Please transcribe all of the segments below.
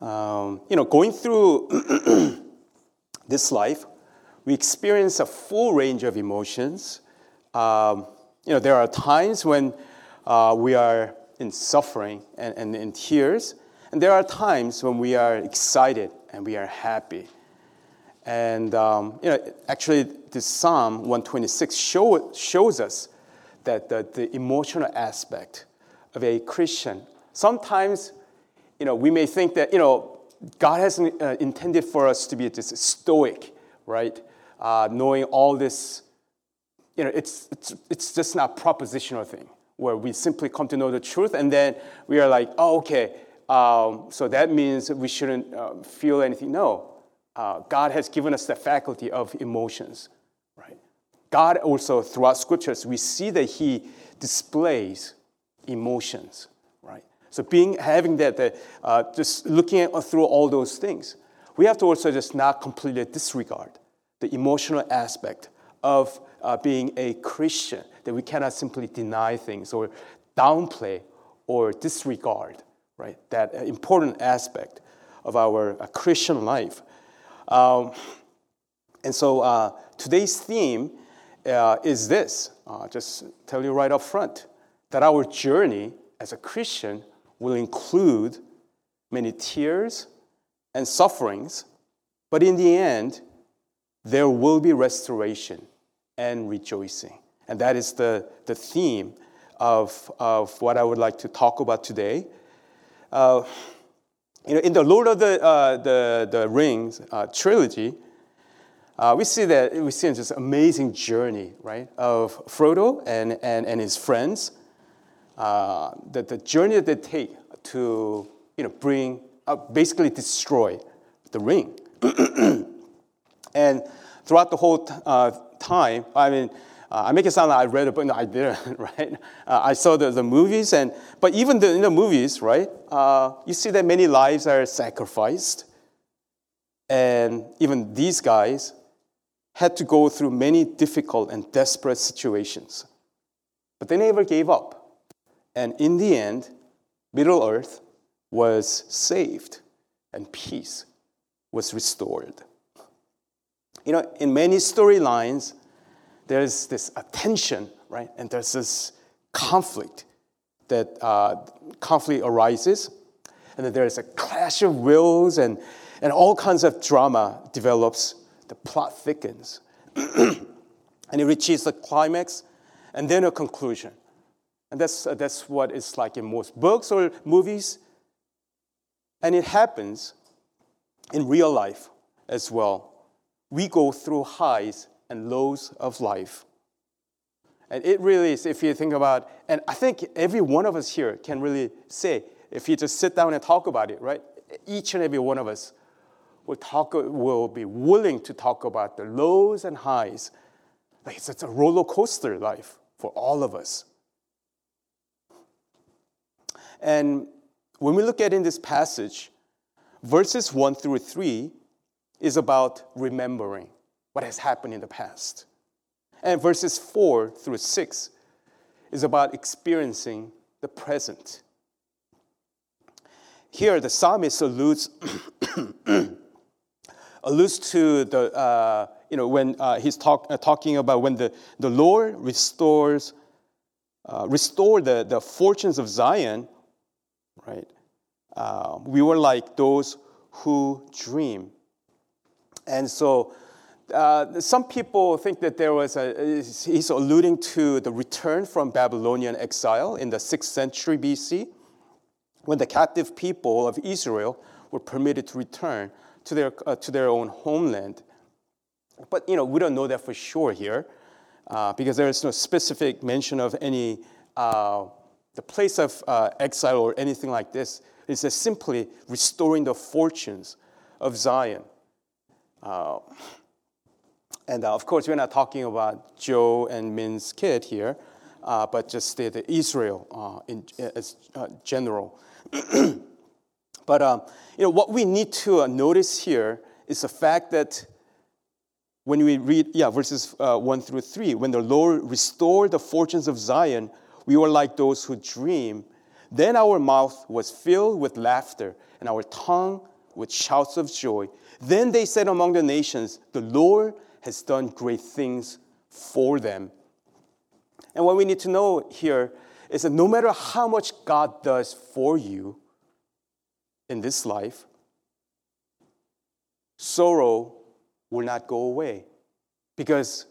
Um, you know, going through this life, we experience a full range of emotions. Um, you know, there are times when uh, we are in suffering and, and in tears, and there are times when we are excited and we are happy. And um, you know, actually, this Psalm 126 show, shows us that the, the emotional aspect of a Christian. Sometimes, you know, we may think that you know God has uh, intended for us to be this stoic, right? Uh, knowing all this, you know, it's, it's, it's just not a propositional thing where we simply come to know the truth and then we are like, oh, okay, um, so that means we shouldn't uh, feel anything. No, uh, God has given us the faculty of emotions, right? God also, throughout scriptures, we see that He displays emotions? So being having that, uh, just looking at, through all those things, we have to also just not completely disregard the emotional aspect of uh, being a Christian, that we cannot simply deny things or downplay or disregard, right? That important aspect of our uh, Christian life. Um, and so uh, today's theme uh, is this uh, just tell you right up front that our journey as a Christian will include many tears and sufferings, but in the end, there will be restoration and rejoicing. And that is the, the theme of, of what I would like to talk about today. Uh, you know, in the Lord of the, uh, the, the Rings uh, trilogy, uh, we see that we see this amazing journey, right, of Frodo and, and, and his friends. Uh, the, the journey that they take to you know, bring, uh, basically destroy the ring. and throughout the whole uh, time, I mean, uh, I make it sound like I read a book. No, I didn't, right? Uh, I saw the, the movies, and but even the, in the movies, right? You see that many lives are sacrificed, and even these guys had to go through many difficult and desperate situations, but they never gave up, and in the end, Middle Earth was saved, and peace was restored. You know, in many storylines, there's this attention, right? And there's this conflict that uh, conflict arises, and then there's a clash of wills, and, and all kinds of drama develops. The plot thickens, and it reaches the climax, and then a conclusion. And that's, uh, that's what it's like in most books or movies. And it happens in real life as well. We go through highs and lows of life. And it really is, if you think about, and I think every one of us here can really say, if you just sit down and talk about it, right? Each and every one of us will talk, will be willing to talk about the lows and highs. Like it's, it's a roller coaster life for all of us. And when we look at in this passage, verses 1 through 3 is about remembering what has happened in the past. And verses 4 through 6 is about experiencing the present. Here, the psalmist alludes, alludes to the, uh, you know, when uh, he's talk, uh, talking about when the, the Lord restores, uh, restore the, the fortunes of Zion, right? Uh, we were like those who dream. And so uh, some people think that there was a, he's alluding to the return from Babylonian exile in the 6th century BC, when the captive people of Israel were permitted to return to their, uh, to their own homeland. But, you know, we don't know that for sure here, uh, because there is no specific mention of any, uh, the place of uh, exile or anything like this. It's just simply restoring the fortunes of Zion. And uh, of course, we're not talking about Joe and Min's kid here, uh, but just the, the Israel uh, in as uh, general. but um, you know what we need to uh, notice here is the fact that when we read, yeah, verses uh, one through three, when the Lord restored the fortunes of Zion, we were like those who dream. Then our mouth was filled with laughter, and our tongue with shouts of joy. Then they said among the nations, The Lord has done great things for them. And what we need to know here is that no matter how much God does for you in this life, sorrow will not go away. Because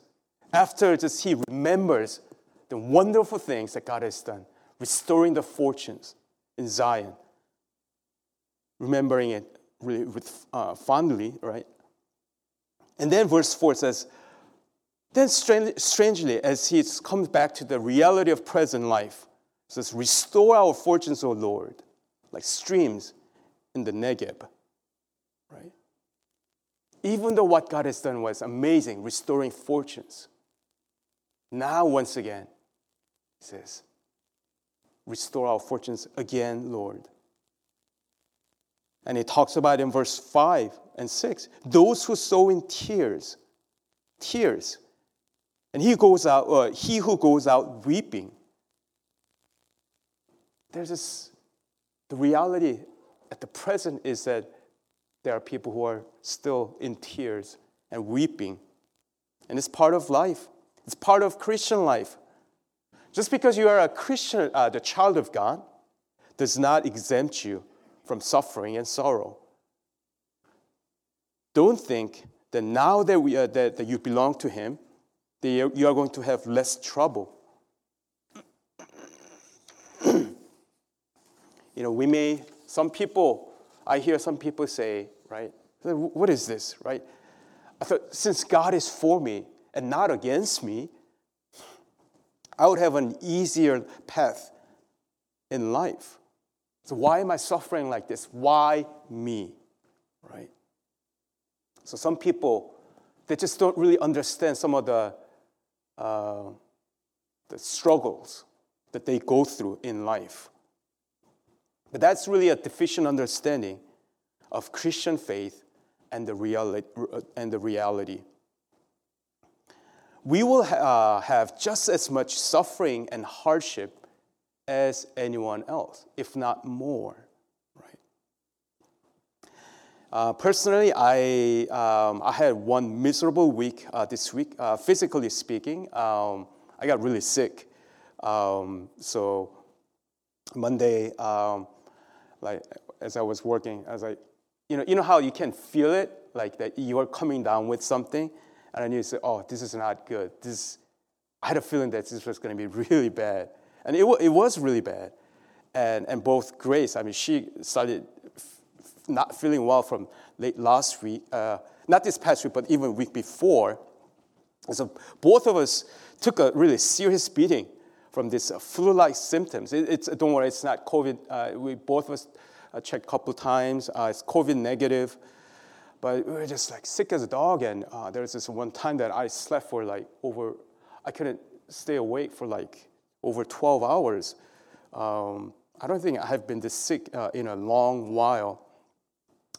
after this, he remembers the wonderful things that God has done, restoring the fortunes in Zion, remembering it really with uh, fondly, right? And then verse 4 says, Then strangely, as he comes back to the reality of present life, says, Restore our fortunes, O Lord, like streams in the Negeb, right? Even though what God has done was amazing, restoring fortunes, now once again, says, Restore our fortunes again, Lord. And he talks about in verse 5 and 6 those who sow in tears, tears. And he goes out, uh, he who goes out weeping. There's this, the reality at the present is that there are people who are still in tears and weeping. And it's part of life, it's part of Christian life. Just because you are a Christian, uh, the child of God, does not exempt you from suffering and sorrow. Don't think that now that, we, uh, that, that you belong to Him, that you are going to have less trouble. you know, we may, some people, I hear some people say, right, what is this, right? I thought, since God is for me and not against me, I would have an easier path in life. So, why am I suffering like this? Why me? Right? So, some people, they just don't really understand some of the, uh, the struggles that they go through in life. But that's really a deficient understanding of Christian faith and the, reality, and the reality. We will uh, have just as much suffering and hardship as anyone else, if not more? Uh, personally, I, um, I had one miserable week uh, this week, uh, physically speaking. Um, I got really sick. Um, so Monday, um, like as I was working, I was like, you know, you know how you can feel it, like that you are coming down with something, and I knew, say, oh, this is not good. This, I had a feeling that this was going to be really bad. And it, it was really bad. And, and both Grace, I mean, she started not feeling well from late last week, uh, not this past week, but even week before. And so both of us took a really serious beating from this uh, flu-like symptoms. It, it's, don't worry, it's not COVID. Uh, we both of us uh, checked a couple times. Uh, it's COVID negative. But we were just like sick as a dog. And uh, there was this one time that I slept for like over, I couldn't stay awake for like over 12 hours. Um, I don't think I have been this sick uh, in a long while.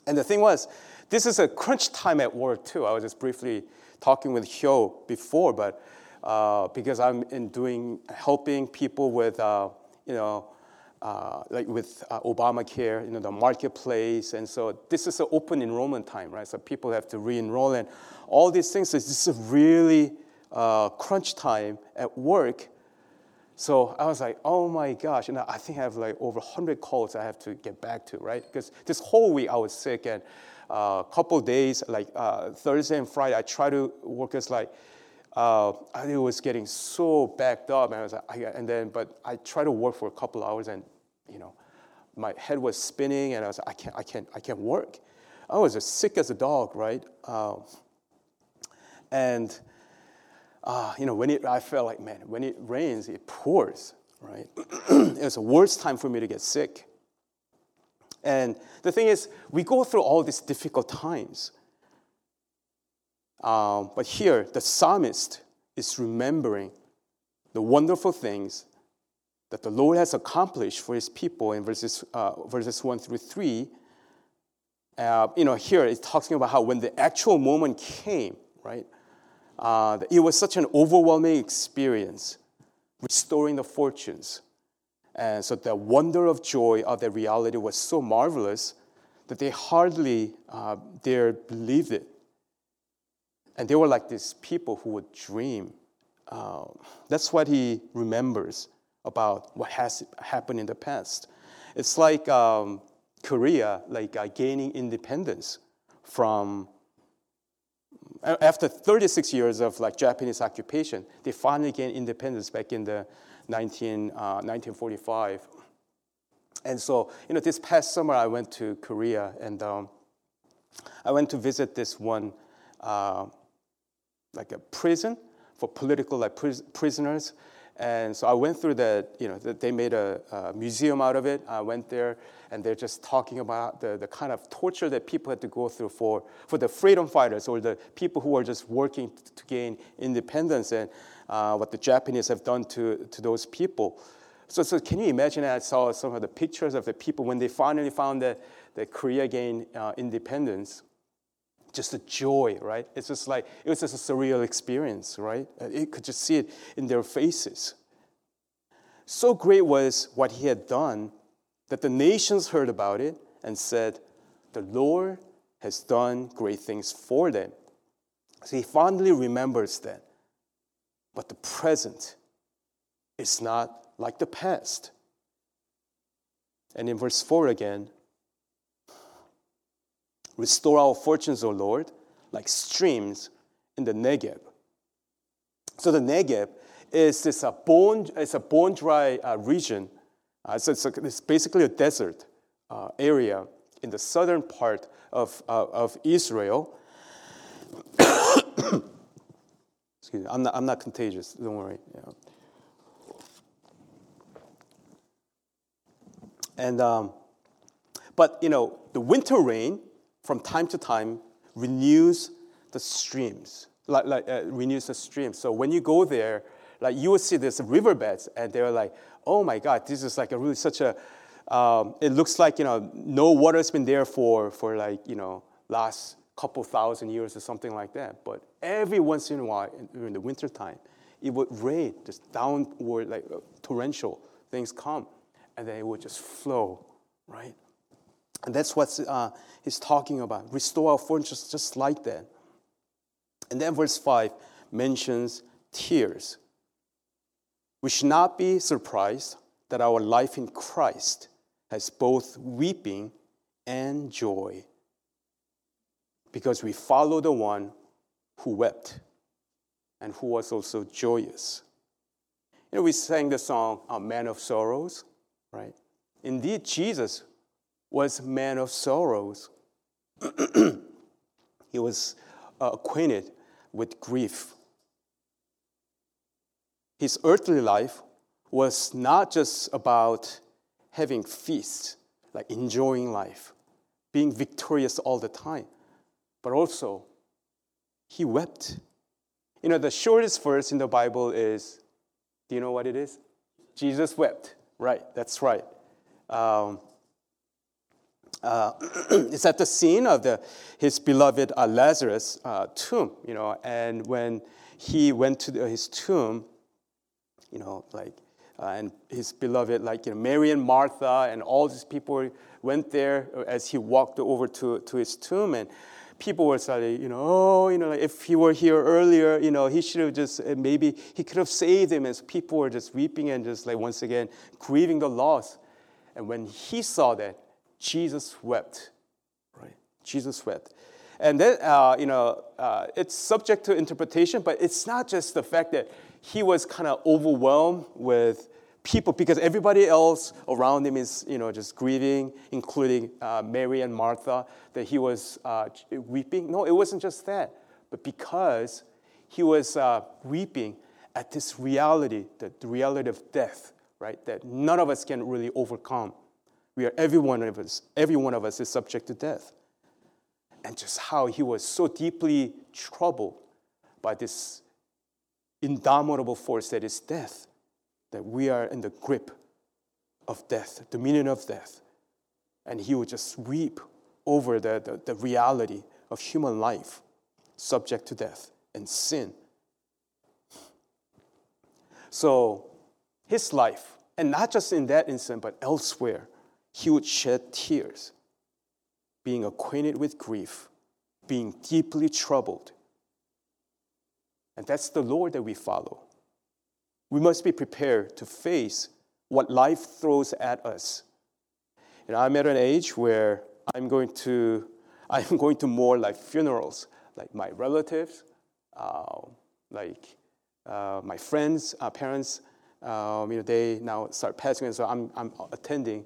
And the thing was, this is a crunch time at work too. I was just briefly talking with Hyo before, but uh, because I'm in doing helping people with, uh, you know, uh, like with uh, Obamacare, you know, the marketplace, and so this is an open enrollment time, right? So people have to re-enroll, and all these things. So this is really uh, crunch time at work so I was like, oh my gosh. And I think I have like over 100 calls I have to get back to, right? Because this whole week I was sick and a uh, couple days, like uh, Thursday and Friday, I tried to work as like, uh, was getting so backed up. And I was like, I, and then, but I tried to work for a couple hours and, you know, my head was spinning and I was like, I can't, I can't, I can't work. I was as sick as a dog, right? Um, and uh, you know, when it, I felt like, man, when it rains, it pours, right? it was the worst time for me to get sick. And the thing is, we go through all these difficult times. Um, but here, the psalmist is remembering the wonderful things that the Lord has accomplished for his people in verses, uh, verses 1 through 3. Uh, you know, here it's talking about how when the actual moment came, right? Uh, it was such an overwhelming experience, restoring the fortunes. And so the wonder of joy of the reality was so marvelous that they hardly uh, dared believe it. And they were like these people who would dream. Uh, that's what he remembers about what has happened in the past. It's like um, Korea, like uh, gaining independence from after 36 years of like Japanese occupation, they finally gained independence back in the 19, uh, 1945. And so, you know, this past summer I went to Korea and um, I went to visit this one, uh, like a prison for political like pris- prisoners. And so I went through that, you know, they made a, a, museum out of it. I went there and they're just talking about the, the kind of torture that people had to go through for, for the freedom fighters or the people who were just working to, to gain independence and uh, what the Japanese have done to, to those people. So, so can you imagine? I saw some of the pictures of the people when they finally found that, that Korea gained uh, independence just the joy, right? It's just like, it was just a surreal experience, right? Uh, you could just see it in their faces. So great was what he had done that the nations heard about it and said, The Lord has done great things for them. So he fondly remembers that. But the present is not like the past. And in verse 4 again, Restore our fortunes, O Lord, like streams in the Negev. So the Negev is this a bone, it's a bone dry uh, region. Uh, so it's, a, it's, basically a desert uh, area in the southern part of, uh, of Israel. Excuse me, I'm not, I'm not contagious, don't worry. Yeah. And, um, but, you know, the winter rain from time to time renews the streams, like, like uh, renews the streams. So when you go there, like you will see this riverbeds, and they're like, oh my God, this is like a really such a. Um, it looks like you know no water's been there for for like you know last couple thousand years or something like that. But every once in a while, during the winter time, it would rain, just downward like uh, torrential things come, and then it would just flow, right? And that's what uh, he's talking about. Restore our fortunes just like that. And then verse 5 mentions tears. We should not be surprised that our life in Christ has both weeping and joy because we follow the one who wept and who was also joyous. You know, we sang the song, A Man of Sorrows, right? Indeed, Jesus was man of sorrows. he was uh, acquainted with grief. His earthly life was not just about having feasts, like enjoying life, being victorious all the time, but also he wept. You know, the shortest verse in the Bible is, do you know what it is? Jesus wept. Right, that's right. Um, uh, it's at the scene of the, his beloved uh, Lazarus' uh, tomb, you know, and when he went to the, his tomb, you know, like, uh, and his beloved, like, you know, Mary and Martha and all these people went there as he walked over to, to his tomb, and people were saying, you know, oh, you know, like if he were here earlier, you know, he should have just, uh, maybe he could have saved him, as people were just weeping and just, like, once again, grieving the loss. And when he saw that, Jesus wept, right? Jesus wept. And then, uh, you know, uh, it's subject to interpretation, but it's not just the fact that he was kind of overwhelmed with people because everybody else around him is, you know, just grieving, including uh, Mary and Martha, that he was uh, weeping. No, it wasn't just that, but because he was uh, weeping at this reality, the, the reality of death, right? That none of us can really overcome. We are every one of us, every one of us is subject to death. And just how he was so deeply troubled by this indomitable force that is death, that we are in the grip of death, dominion of death. And he would just weep over the, the, the reality of human life subject to death and sin. So his life And not just in that instant, but elsewhere, he would shed tears, being acquainted with grief, being deeply troubled. And that's the Lord that we follow. We must be prepared to face what life throws at us. And I'm at an age where I'm going to, I'm going to more like funerals, like my relatives, uh, like uh, my friends, uh, parents, um, you know, they now start passing, and so I'm, I'm attending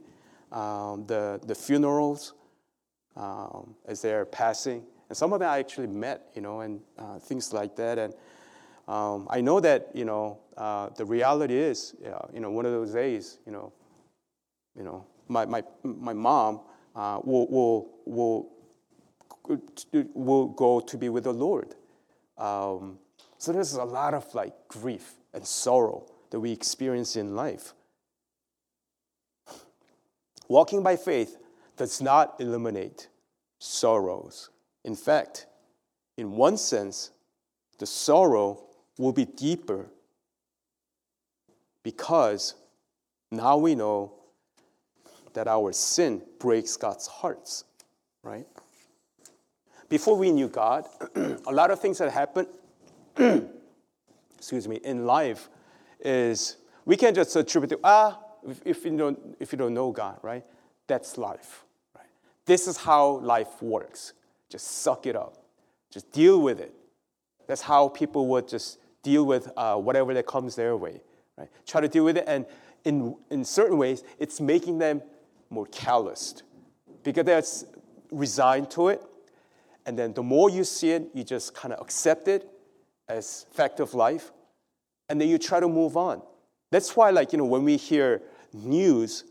um, the, the funerals um, as they're passing. And some of them I actually met, you know, and uh, things like that. And um, I know that, you know, uh, the reality is, you know, one of those days, you know, you know, my, my, my mom uh, will, will, will, will go to be with the Lord. Um, so there's a lot of like grief and sorrow that we experience in life. Walking by faith does not eliminate sorrows. In fact, in one sense, the sorrow will be deeper because now we know that our sin breaks God's hearts, right? Before we knew God, a lot of things that happened, excuse me, in life is we can't just attribute to, ah, if, if, you don't, if you don't know God, right? That's life, right? This is how life works. Just suck it up. Just deal with it. That's how people would just deal with uh, whatever that comes their way, right? Try to deal with it, and in, in certain ways, it's making them more calloused because they're resigned to it. And then the more you see it, you just kind of accept it as fact of life, and then you try to move on. That's why, like, you know, when we hear news,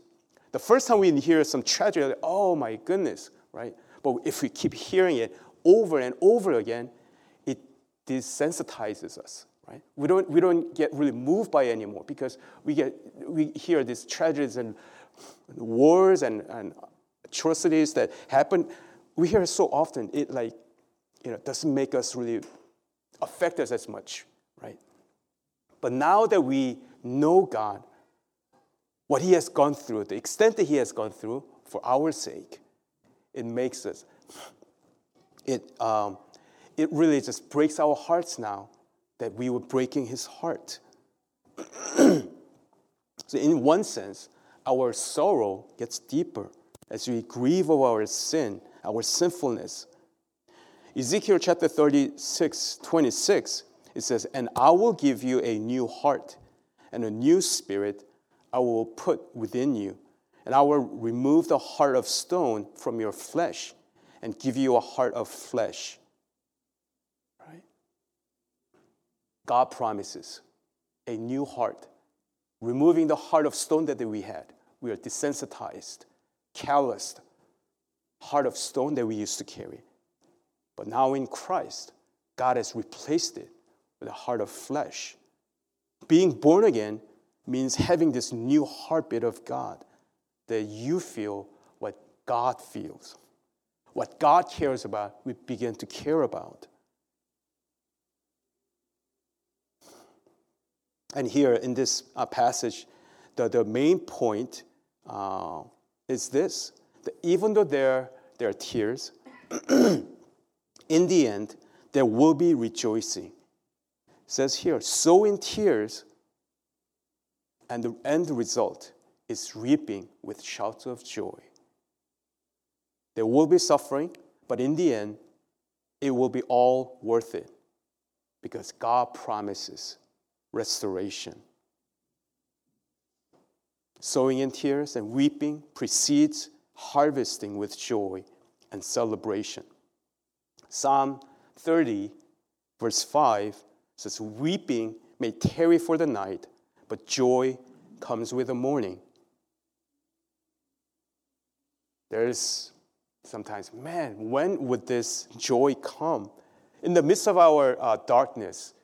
the first time we hear some tragedy, like, oh my goodness, right? But if we keep hearing it over and over again, it desensitizes us, right? We don't, we don't get really moved by it anymore because we, get, we hear these tragedies and wars and, and atrocities that happen. We hear it so often, it like, you know, doesn't make us really affect us as much, right? But now that we know God, what He has gone through, the extent that He has gone through for our sake, it makes us, it, um, it really just breaks our hearts now that we were breaking His heart. so, in one sense, our sorrow gets deeper as we grieve over our sin, our sinfulness. Ezekiel chapter 36, 26 it says, And I will give you a new heart, and a new spirit I will put within you. And I will remove the heart of stone from your flesh and give you a heart of flesh. Right? God promises a new heart, removing the heart of stone that we had. We are desensitized, calloused, heart of stone that we used to carry. But now in Christ, God has replaced it with a heart of flesh. Being born again means having this new heartbeat of God, that you feel what God feels. What God cares about, we begin to care about. And here in this uh, passage, the, the main point uh, is this that even though there, there are tears, in the end, there will be rejoicing says here, so in tears, and the end result is reaping with shouts of joy. There will be suffering, but in the end, it will be all worth it because God promises restoration. Sowing in tears and weeping precedes harvesting with joy and celebration. Psalm 30, verse 5 says, Weeping may tarry for the night, but joy comes with the morning. There's sometimes, man, when would this joy come? In the midst of our uh, darkness,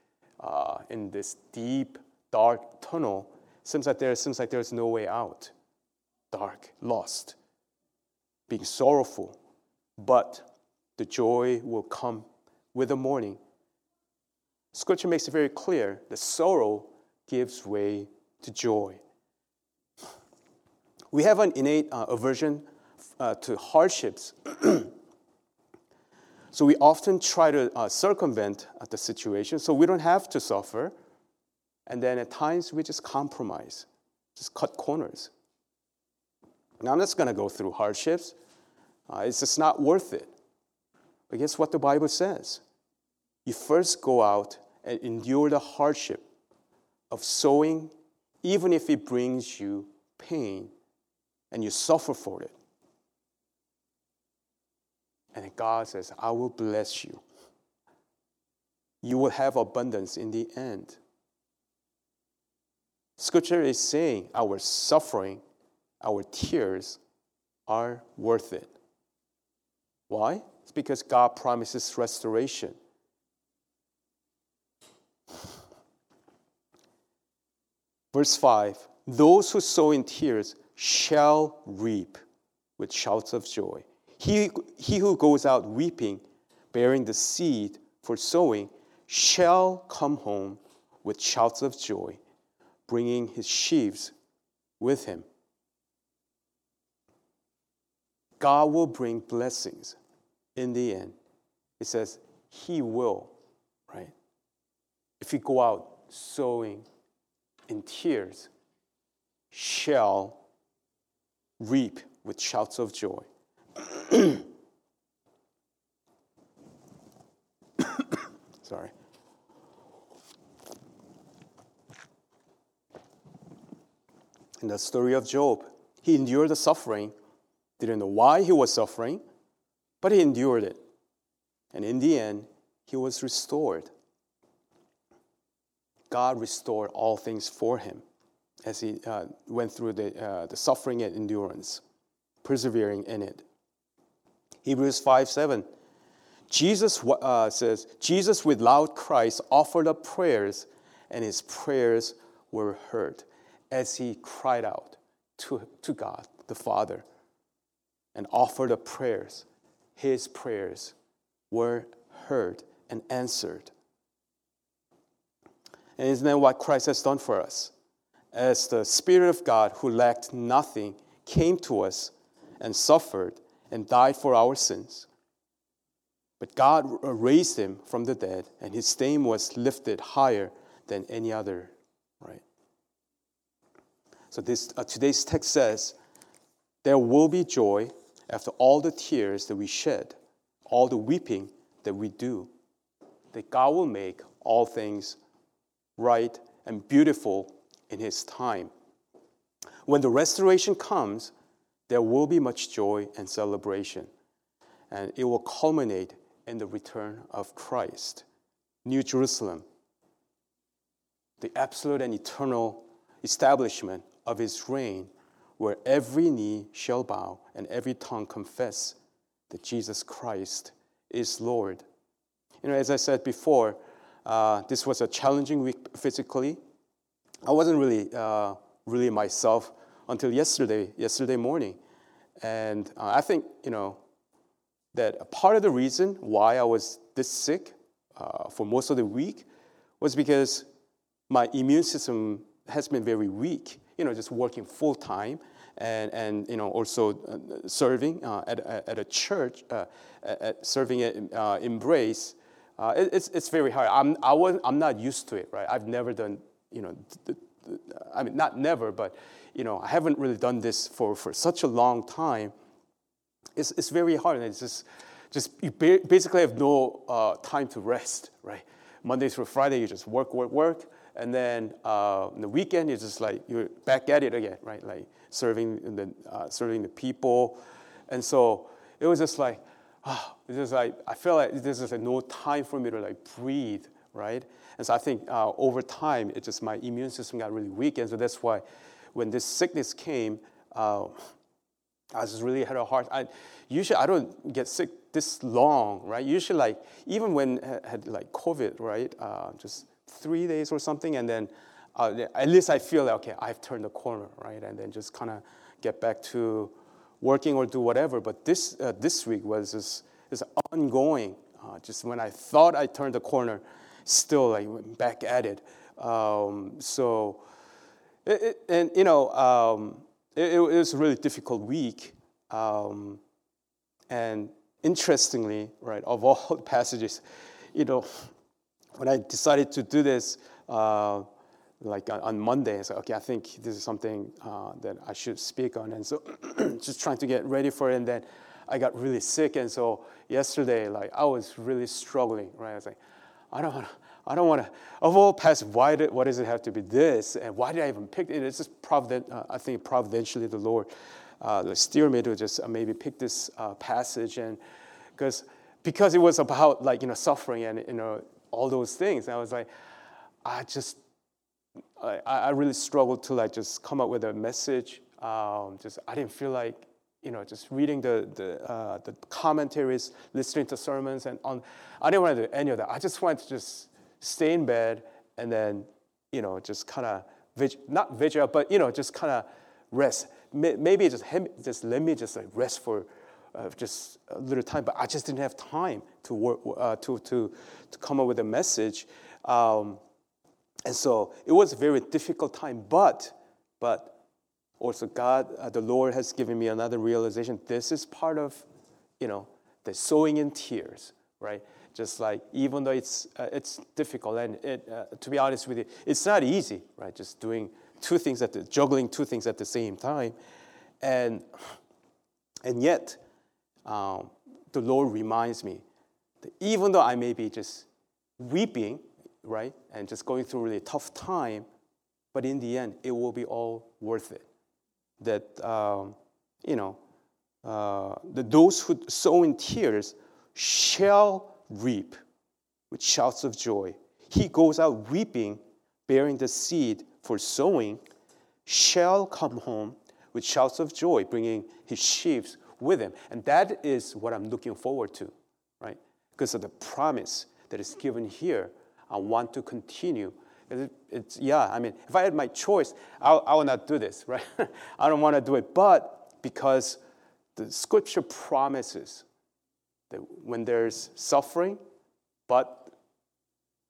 uh, in this deep, dark tunnel, seems like there seems like there's no way out. Dark, lost, being sorrowful, but the joy will come with the morning. Scripture makes it very clear that sorrow gives way to joy. We have an innate uh, aversion uh, to hardships. so we often try to uh, circumvent uh, the situation so we don't have to suffer. And then at times we just compromise, just cut corners. Now I'm just going to go through hardships. Uh, it's just not worth it. But guess what the Bible says? You first go out and endure the hardship of sowing, even if it brings you pain and you suffer for it. And God says, I will bless you. You will have abundance in the end. Scripture is saying our suffering, our tears are worth it. Why? It's because God promises restoration. Verse 5 Those who sow in tears shall reap with shouts of joy. He, he who goes out weeping, bearing the seed for sowing, shall come home with shouts of joy, bringing his sheaves with him. God will bring blessings in the end. It says, He will, right? If you go out sowing in tears, shall reap with shouts of joy. Sorry. In the story of Job, he endured the suffering, didn't know why he was suffering, but he endured it. And in the end, he was restored. God restored all things for him as he uh, went through the, uh, the suffering and endurance, persevering in it. Hebrews 5 7. Jesus uh, says, Jesus with loud cries offered up prayers, and his prayers were heard as he cried out to, to God the Father and offered up prayers. His prayers were heard and answered. And isn't that what Christ has done for us? As the Spirit of God, who lacked nothing, came to us and suffered and died for our sins. But God raised him from the dead, and his name was lifted higher than any other, right? So this, uh, today's text says, There will be joy after all the tears that we shed, all the weeping that we do, that God will make all things right and beautiful in His time. When the restoration comes, there will be much joy and celebration, and it will culminate in the return of Christ. New Jerusalem, the absolute and eternal establishment of His reign, where every knee shall bow and every tongue confess that Jesus Christ is Lord. You know, as I said before, uh, this was a challenging week physically. I wasn't really, uh, really myself until yesterday, yesterday morning. And uh, I think, you know, that part of the reason why I was this sick uh, for most of the week was because my immune system has been very weak, you know, just working full time and, and you know, also uh, serving uh, at, at a church, at serving at Embrace. Uh, it, it's, it's very hard. I'm, I wasn't, I'm not used to it, right? I've never done, you know, th- th- I mean, not never, but, you know, I haven't really done this for, for such a long time. It's, it's very hard. And it's just, just you basically have no uh, time to rest, right? Monday through Friday, you just work, work, work. And then uh, the weekend, you're just like, you're back at it again, right? Like serving the, uh, serving the people. And so it was just like, oh, it's just like, I feel like this is like no time for me to like breathe, right? And so I think uh, over time, it just my immune system got really weak. And so that's why when this sickness came, uh, I just really had a hard. I usually I don't get sick this long, right? Usually like even when I had like COVID, right? Uh, just three days or something, and then uh, at least I feel like okay, I've turned the corner, right? And then just kind of get back to working or do whatever. But this, uh, this week was just, just ongoing. Uh, just when I thought I turned the corner, still like went back at it. Um, so, it, it, and you know, um, it, it, was a really difficult week. Um, and interestingly, right, of all the passages, you know, when I decided to do this, uh, like on Monday, I said, okay, I think this is something uh, that I should speak on. And so just trying to get ready for it. And then I got really sick. And so yesterday, like I was really struggling, right? I was like, I don't want to, I don't want to, of all past, why, did, why does it have to be this? And why did I even pick it? It's just provident, uh, I think providentially the Lord uh, steered me to just uh, maybe pick this uh, passage. And because, because it was about like, you know, suffering and, you know, all those things. And I was like, I just I, I really struggled to like just come up with a message. Um, just I didn't feel like you know just reading the the, uh, the commentaries, listening to sermons, and on. I didn't want to do any of that. I just wanted to just stay in bed and then you know just kind of vig- not vigil, but you know just kind of rest. Maybe just just let me just like rest for. Uh, just a little time, but I just didn't have time to work uh, to to to come up with a message. Um, and so it was a very difficult time, but, but also God, uh, the Lord has given me another realization. This is part of, you know, the sowing in tears, right? Just like, even though it's, uh, it's difficult, and it, uh, to be honest with you, it's not easy, right? Just doing two things at the, juggling two things at the same time. And, and yet, um, the Lord reminds me that even though I may be just weeping, right? And just going through a really tough time, but in the end, it will be all worth it. That, um, you know, uh, that those who sow in tears shall reap with shouts of joy. He goes out weeping, bearing the seed for sowing, shall come home with shouts of joy, bringing his sheaves with him. And that is what I'm looking forward to, right? Because of the promise that is given here I want to continue. It's, it's, yeah, I mean, if I had my choice, I, I would not do this, right? I don't want to do it. But because the scripture promises that when there's suffering, but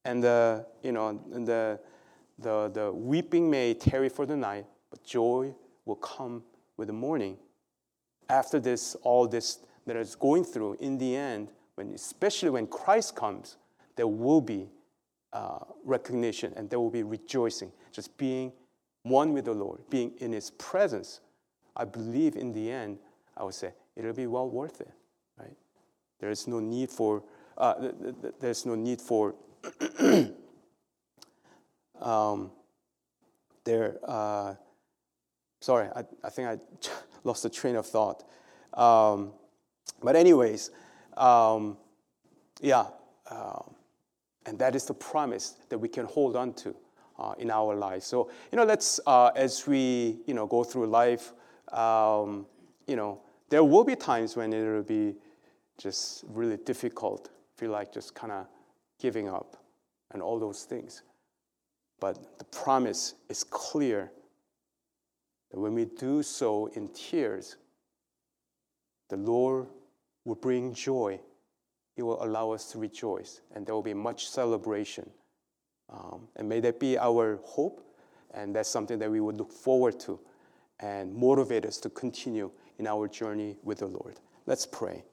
and the you know and the the the weeping may tarry for the night, but joy will come with the morning. After this, all this that is going through, in the end, when especially when Christ comes, there will be uh, recognition and there will be rejoicing, just being one with the Lord, being in His presence. I believe in the end, I would say it'll be well worth it, right? There is no need for, uh, th- th- there's no need for, um, there, uh, sorry, I, I think I lost the train of thought. Um, but, anyways, um, yeah. Um, and that is the promise that we can hold on to uh, in our lives. So, you know, let's, uh, as we, you know, go through life, um, you know, there will be times when it will be just really difficult, feel like just kind of giving up and all those things. But the promise is clear that when we do so in tears, the Lord will bring joy he will allow us to rejoice, and there will be much celebration. Um, and may that be our hope, and that's something that we would look forward to and motivate us to continue in our journey with the Lord. Let's pray.